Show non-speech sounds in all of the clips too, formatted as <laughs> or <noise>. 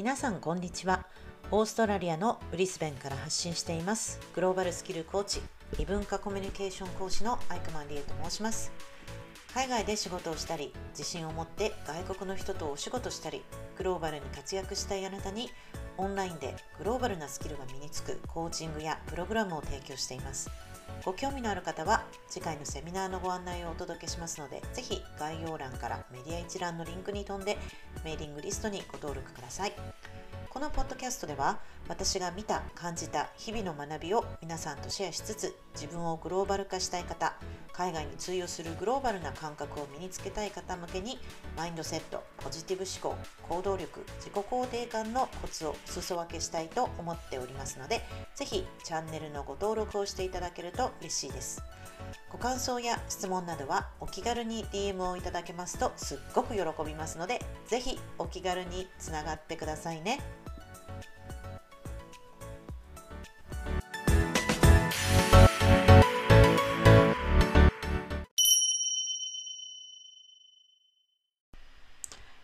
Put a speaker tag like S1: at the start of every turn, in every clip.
S1: 皆さんこんにちは。オーストラリアのブリスベンから発信しています。グローバルスキルコーチ異文化コミュニケーション講師のアイクマンリエと申します。海外で仕事をしたり自信を持って外国の人とお仕事したりグローバルに活躍したいあなたにオンラインでグローバルなスキルが身につくコーチングやプログラムを提供しています。ご興味のある方は次回のセミナーのご案内をお届けしますのでぜひ概要欄からメディア一覧のリンクに飛んでメーリングリストにご登録ください。このポッドキャストでは私が見た感じた日々の学びを皆さんとシェアしつつ自分をグローバル化したい方海外に通用するグローバルな感覚を身につけたい方向けにマインドセットポジティブ思考行動力自己肯定感のコツを裾分けしたいと思っておりますのでぜひチャンネルのご登録をしていただけると嬉しいですご感想や質問などはお気軽に DM をいただけますとすっごく喜びますのでぜひお気軽につながってくださいね。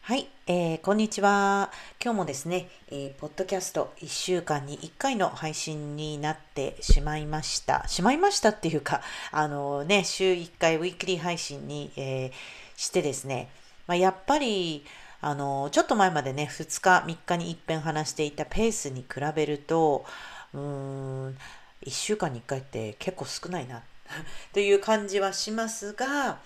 S1: はい、えー、こんにちは。今日もですね、えー、ポッドキャスト1週間に1回の配信になってしまいました。しまいましたっていうか、あのね、週1回ウィークリー配信に、えー、してですね、まあ、やっぱり、あの、ちょっと前までね、2日、3日に一遍話していたペースに比べると、うーん、1週間に1回って結構少ないな <laughs> という感じはしますが、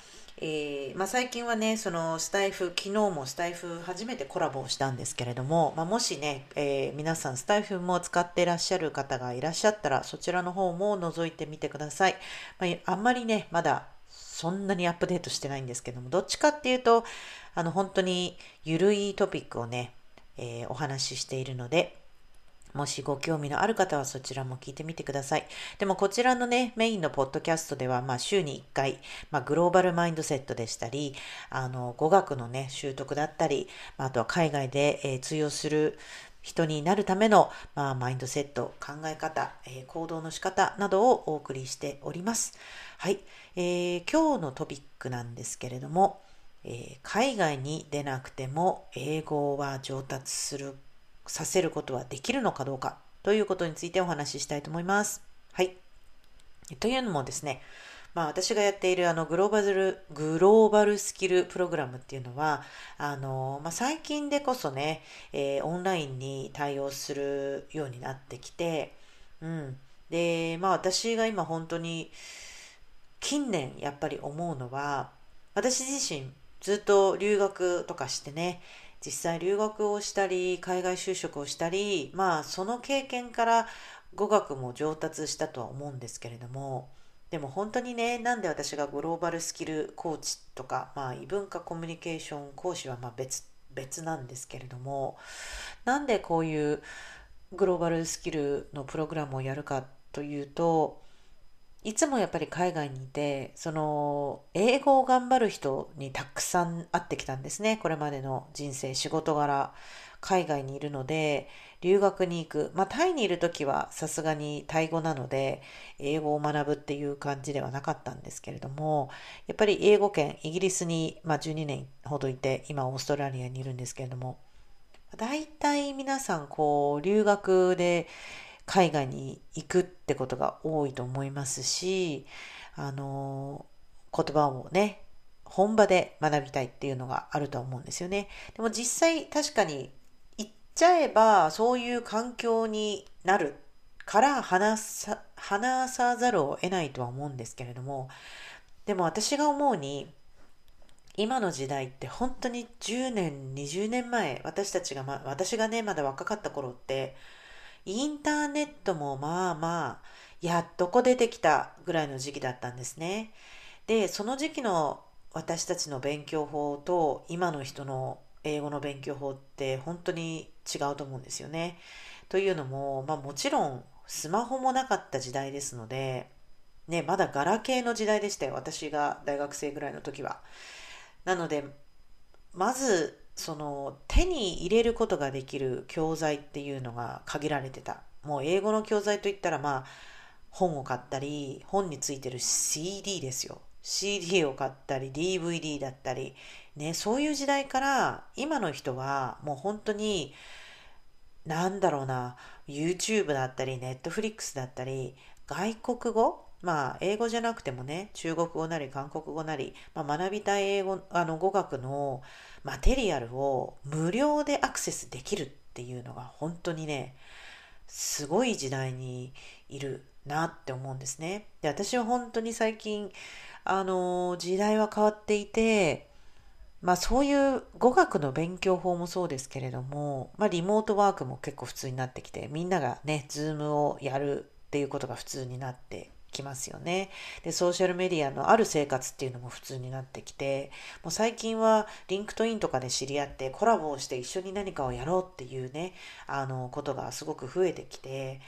S1: えー、まあ、最近はね、そのスタイフ、昨日もスタイフ初めてコラボをしたんですけれども、まあ、もしね、えー、皆さんスタイフも使ってらっしゃる方がいらっしゃったら、そちらの方も覗いてみてください。まあ、あんまりね、まだそんなにアップデートしてないんですけども、どっちかっていうと、あの、本当にゆるいトピックをね、えー、お話ししているので、もしご興味のある方はそちらも聞いてみてください。でもこちらのね、メインのポッドキャストでは、まあ週に1回、まあグローバルマインドセットでしたり、あの、語学のね、習得だったり、あとは海外で、えー、通用する人になるための、まあ、マインドセット、考え方、えー、行動の仕方などをお送りしております。はい。えー、今日のトピックなんですけれども、えー、海外に出なくても英語は上達するさせることはできるのかどうかということについてお話ししたいと思います。はい。というのもですね、まあ私がやっているあのグローバル、グローバルスキルプログラムっていうのは、あの、まあ最近でこそね、えー、オンラインに対応するようになってきて、うん。で、まあ私が今本当に近年やっぱり思うのは、私自身ずっと留学とかしてね、実際留学をしたり海外就職をしたりまあその経験から語学も上達したとは思うんですけれどもでも本当にねなんで私がグローバルスキルコーチとか、まあ、異文化コミュニケーション講師はま別別なんですけれどもなんでこういうグローバルスキルのプログラムをやるかというといつもやっぱり海外にいて、その、英語を頑張る人にたくさん会ってきたんですね。これまでの人生、仕事柄、海外にいるので、留学に行く。まあ、タイにいる時はさすがにタイ語なので、英語を学ぶっていう感じではなかったんですけれども、やっぱり英語圏、イギリスに、まあ、12年ほどいて、今オーストラリアにいるんですけれども、大体皆さん、こう、留学で、海外に行くってことが多いと思いますし、あの、言葉をね、本場で学びたいっていうのがあると思うんですよね。でも実際確かに行っちゃえばそういう環境になるから話さ話さざるを得ないとは思うんですけれども、でも私が思うに、今の時代って本当に10年、20年前、私たちが、ま、私がね、まだ若かった頃って、インターネットもまあまあ、やっとこ出てきたぐらいの時期だったんですね。で、その時期の私たちの勉強法と今の人の英語の勉強法って本当に違うと思うんですよね。というのも、まあもちろんスマホもなかった時代ですので、ね、まだガラケーの時代でしたよ。私が大学生ぐらいの時は。なので、まずその手に入れることができる教材っていうのが限られてた。もう英語の教材といったらまあ本を買ったり、本についてる CD ですよ。CD を買ったり、DVD だったり、ね、そういう時代から今の人はもう本当になんだろうな、YouTube だったり、Netflix だったり、外国語まあ、英語じゃなくてもね、中国語なり韓国語なり、まあ、学びたい英語、あの語学のマテリアルを無料でアクセスできるっていうのが本当にね、すごい時代にいるなって思うんですね。で、私は本当に最近、あの、時代は変わっていて、まあそういう語学の勉強法もそうですけれども、まあリモートワークも結構普通になってきて、みんながね、ズームをやるっていうことが普通になってきますよね。で、ソーシャルメディアのある生活っていうのも普通になってきて、もう最近は LinkedIn とかで知り合ってコラボをして一緒に何かをやろうっていうね、あの、ことがすごく増えてきて、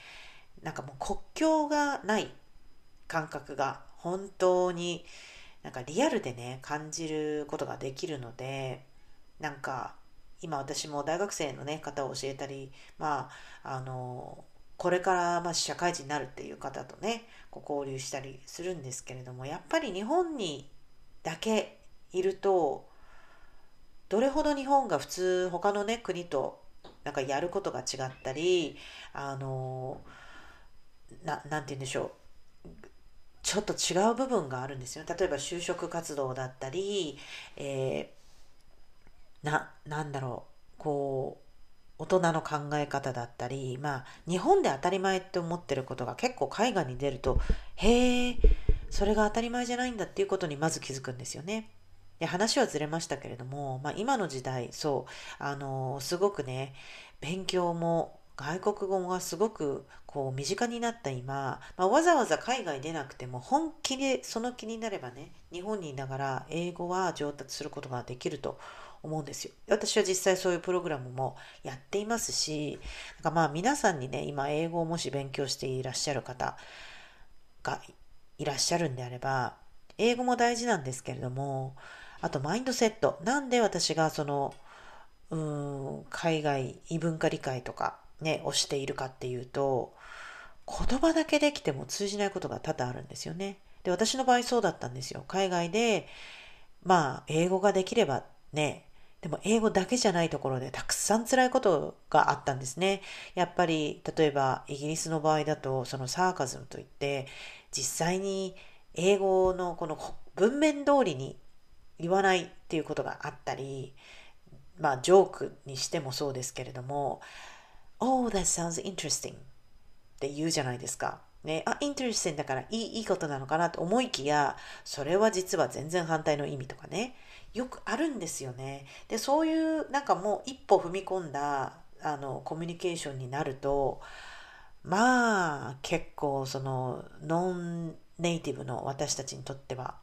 S1: なんかもう国境がない感覚が本当になんかリアルでね感じることができるのでなんか今私も大学生の、ね、方を教えたりまああのこれからまあ社会人になるっていう方とねこう交流したりするんですけれどもやっぱり日本にだけいるとどれほど日本が普通他のね国となんかやることが違ったりあのななんて言うんでしょうちょっと違う部分があるんですよ。例えば就職活動だったり、えー、な、なんだろう、こう、大人の考え方だったり、まあ、日本で当たり前って思ってることが結構海外に出ると、へえ、それが当たり前じゃないんだっていうことにまず気づくんですよね。で話はずれましたけれども、まあ、今の時代、そう、あのすごくね、勉強も外国語がすごくこう身近になった今、まあ、わざわざ海外出なくても本気でその気になればね日本にいながら英語は上達することができると思うんですよ。私は実際そういうプログラムもやっていますしなんかまあ皆さんにね今英語をもし勉強していらっしゃる方がいらっしゃるんであれば英語も大事なんですけれどもあとマインドセットなんで私がそのうん海外異文化理解とかね、をしているかっていうと、言葉だけできても通じないことが多々あるんですよね。で、私の場合そうだったんですよ。海外で、まあ、英語ができればね、でも英語だけじゃないところでたくさん辛いことがあったんですね。やっぱり、例えばイギリスの場合だと、そのサーカズムといって、実際に英語のこの文面通りに言わないっていうことがあったり、まあ、ジョークにしてもそうですけれども、Oh, that sounds interesting って言うじゃないですか。ね、あ、interesting だからいいいいことなのかなと思いきや、それは実は全然反対の意味とかね、よくあるんですよね。で、そういうなんかもう一歩踏み込んだあのコミュニケーションになると、まあ結構そのノンネイティブの私たちにとっては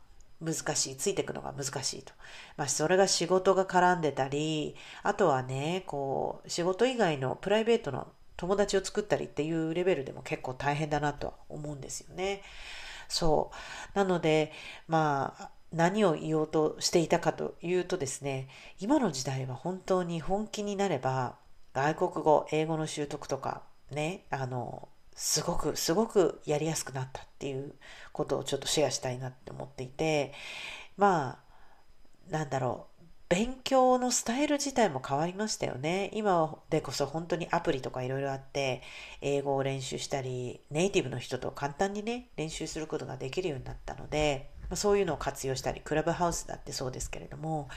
S1: 難しい、ついていくのが難しいと。まあ、それが仕事が絡んでたり、あとはね、こう、仕事以外のプライベートの友達を作ったりっていうレベルでも結構大変だなとは思うんですよね。そう。なので、まあ、何を言おうとしていたかというとですね、今の時代は本当に本気になれば、外国語、英語の習得とか、ね、あの、すごくすごくやりやすくなったっていうことをちょっとシェアしたいなって思っていてまあなんだろう勉強のスタイル自体も変わりましたよね。今でこそ本当にアプリとかいろいろあって、英語を練習したり、ネイティブの人と簡単にね、練習することができるようになったので、まそういうのを活用したり、クラブハウスだってそうですけれども、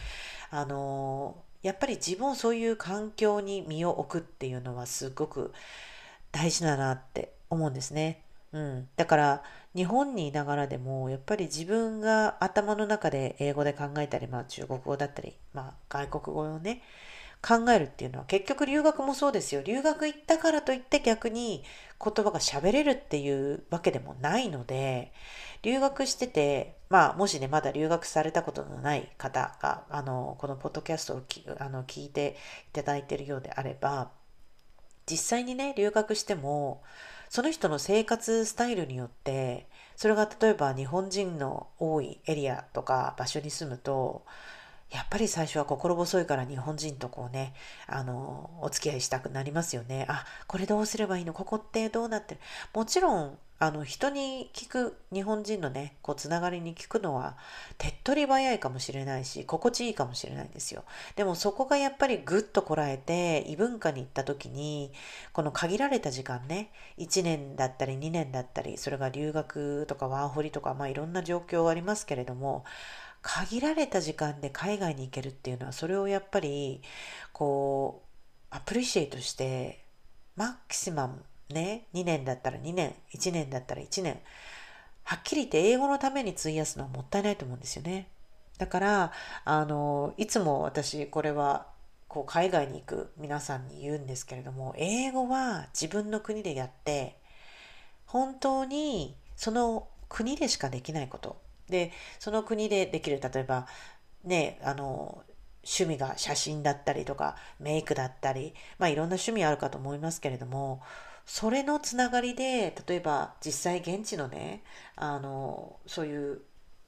S1: あのやっぱり自分をそういう環境に身を置くっていうのはすごく大事だなって思うんですね。うん。だから日本にいながらでもやっぱり自分が頭の中で英語で考えたり、まあ中国語だったり、まあ外国語をね、考えるっていうのは結局留学もそうですよ。留学行ったからといって逆に言葉が喋れるっていうわけでもないので、留学してて、まあもしね、まだ留学されたことのない方が、あの、このポッドキャストをあの聞いていただいているようであれば、実際にね留学してもその人の生活スタイルによってそれが例えば日本人の多いエリアとか場所に住むとやっぱり最初は心細いから日本人とこうね、あの、お付き合いしたくなりますよね。あ、これどうすればいいの？ここってどうなってる？もちろん、あの、人に聞く、日本人のね、こう、つながりに聞くのは、手っ取り早いかもしれないし、心地いいかもしれないんですよ。でもそこがやっぱりぐっとこらえて、異文化に行った時に、この限られた時間ね、1年だったり2年だったり、それが留学とかワーホリとか、まあいろんな状況がありますけれども、限られた時間で海外に行けるっていうのはそれをやっぱりこうアプリシエイトしてマックスマムね2年だったら2年1年だったら1年はっきり言って英語のために費やすのはもったいないと思うんですよね。だからあのいつも私これはこう海外に行く皆さんに言うんですけれども英語は自分の国でやって本当にその国でしかできないこと。でその国でできる例えばねあの趣味が写真だったりとかメイクだったりまあいろんな趣味あるかと思いますけれどもそれのつながりで例えば実際現地のねあのそういう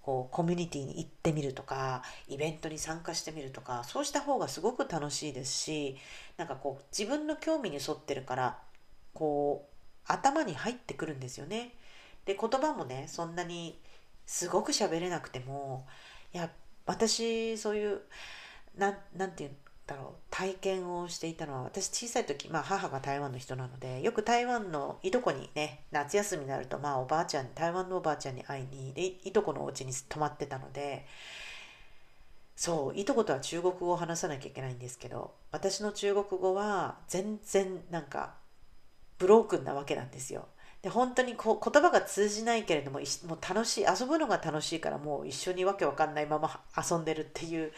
S1: こうコミュニティに行ってみるとかイベントに参加してみるとかそうした方がすごく楽しいですしなんかこう自分の興味に沿ってるからこう頭に入ってくるんですよね。で言葉もねそんなにすごく喋れなくてもいや私そういうなんなんて言うんだろう体験をしていたのは私小さい時、まあ、母が台湾の人なのでよく台湾のいとこにね夏休みになると、まあ、おばあちゃん台湾のおばあちゃんに会いにでいとこのお家に泊まってたのでそういとことは中国語を話さなきゃいけないんですけど私の中国語は全然なんかブロークンなわけなんですよ。で本当にこう言葉が通じないけれどももう楽しい遊ぶのが楽しいからもう一緒にわけわかんないまま遊んでるっていう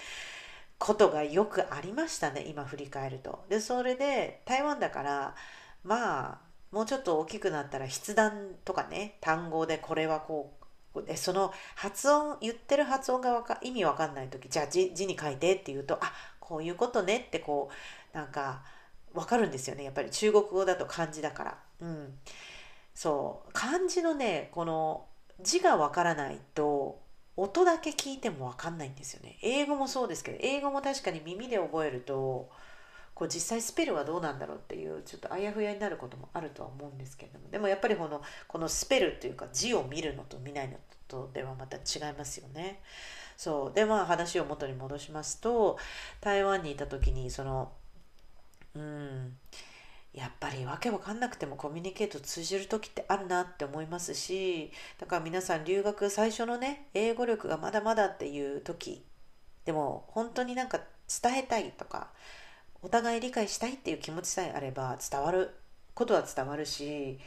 S1: ことがよくありましたね今振り返ると。でそれで台湾だからまあもうちょっと大きくなったら筆談とかね単語でこれはこうでその発音言ってる発音が意味わかんない時じゃあ字字に書いてって言うとあこういうことねってこうなんかわかるんですよねやっぱり中国語だと漢字だから。うんそう。漢字のねこの字がわからないと音だけ聞いてもわかんないんですよね。英語もそうですけど英語も確かに耳で覚えるとこう実際スペルはどうなんだろうっていうちょっとあやふやになることもあるとは思うんですけれども。でもやっぱりこのこのスペルというか字を見るのと見ないのとではまた違いますよね。そう。でまあ話を元に戻しますと台湾にいた時にそのうんやっぱりわけわかんなくてもコミュニケート通じる時ってあるなって思いますしだから皆さん留学最初のね英語力がまだまだっていう時でも本当になんか伝えたいとかお互い理解したいっていう気持ちさえあれば伝わることは伝わるし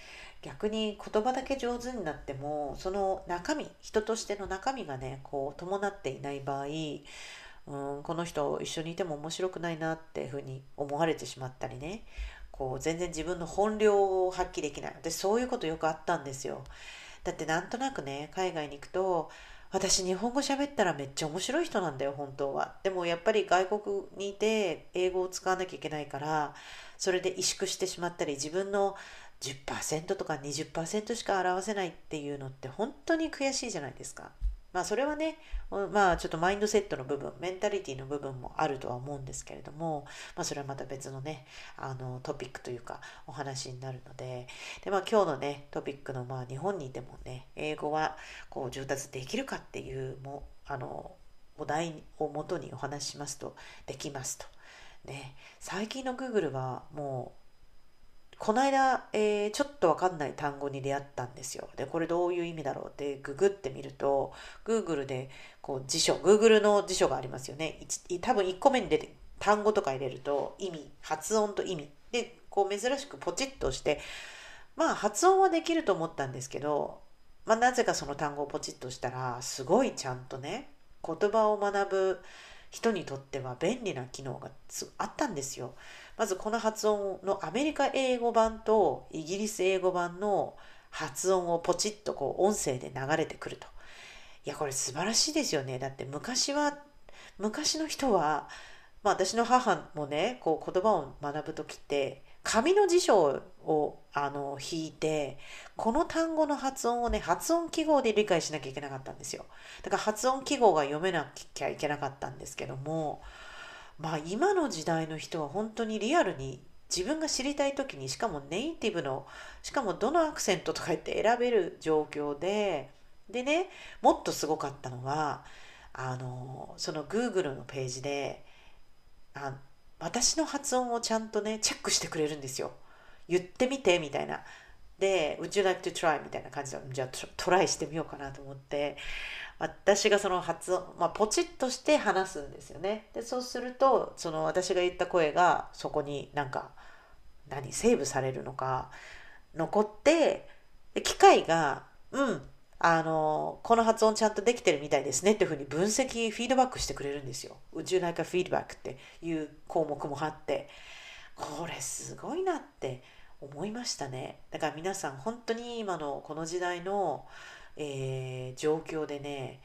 S1: 逆に言葉だけ上手になってもその中身人としての中身がねこう伴っていない場合うんこの人一緒にいても面白くないなっていうふうに思われてしまったりね。こう全然自分の本領を発揮できない。私そういうことよくあったんですよ。だってなんとなくね海外に行くと私日本語喋ったらめっちゃ面白い人なんだよ本当は。でもやっぱり外国にいて英語を使わなきゃいけないからそれで萎縮してしまったり自分の10%とか20%しか表せないっていうのって本当に悔しいじゃないですか。まあそれはね、まあちょっとマインドセットの部分、メンタリティの部分もあるとは思うんですけれども、まあそれはまた別のね、あのトピックというかお話になるので、でまあ今日のね、トピックのまあ日本にいてもね、英語はこう上達できるかっていうも、あの、お題をもとにお話ししますと、できますと。ね、最近の Google はもうこの間、えー、ちょっとわかんない単語に出会ったんですよ。で、これどういう意味だろうってググってみると、Google でこう辞書、Google の辞書がありますよね。多分1個目に出て、単語とか入れると意味、発音と意味。で、こう珍しくポチッとして、まあ発音はできると思ったんですけど、まあなぜかその単語をポチッとしたら、すごいちゃんとね、言葉を学ぶ人にとっては便利な機能があったんですよ。まずこの発音のアメリカ英語版とイギリス英語版の発音をポチッとこう音声で流れてくると。いやこれ素晴らしいですよね。だって昔は昔の人は、まあ、私の母もねこう言葉を学ぶ時って紙の辞書をあの引いてこの単語の発音をね発音記号で理解しなきゃいけなかったんですよだから発音記号が読めなきゃいけなかったんですけどもまあ今の時代の人は本当にリアルに自分が知りたい時にしかもネイティブのしかもどのアクセントとか言って選べる状況ででねもっとすごかったのはあのその Google のページであ私の発音をちゃんとねチェックしてくれるんですよ。言ってみてみたいな。で Would you like to try? みたいな感じでじゃあトライしてみようかなと思って私がその発音、まあ、ポチッとして話すんですよねでそうするとその私が言った声がそこになんか何セーブされるのか残って機械がうんあのこの発音ちゃんとできてるみたいですねっていうふうに分析フィードバックしてくれるんですよ。Would you like a feedback? っていう項目もあってこれすごいなって思いましたね。だから皆さん本当に今のこの時代の、えー、状況でね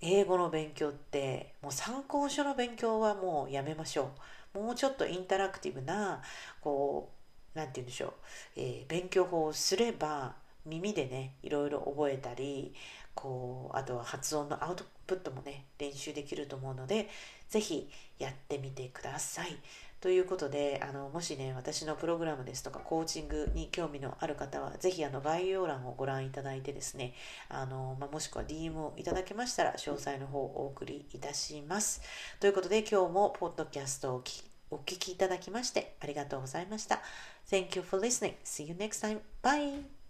S1: 英語の勉強ってもう参考書の勉強はもうやめましょう。もうちょっとインタラクティブなこう何て言うんでしょう、えー、勉強法をすれば耳でねいろいろ覚えたりこうあとは発音のアウトプットもね練習できると思うので是非やってみてください。ということであのもしね私のプログラムですとかコーチングに興味のある方は是非あの概要欄をご覧いただいてですねあの、まあ、もしくは DM をいただけましたら詳細の方をお送りいたします。ということで今日もポッドキャストをお聞きいただきましてありがとうございました。Thank you for listening. See you next time. Bye.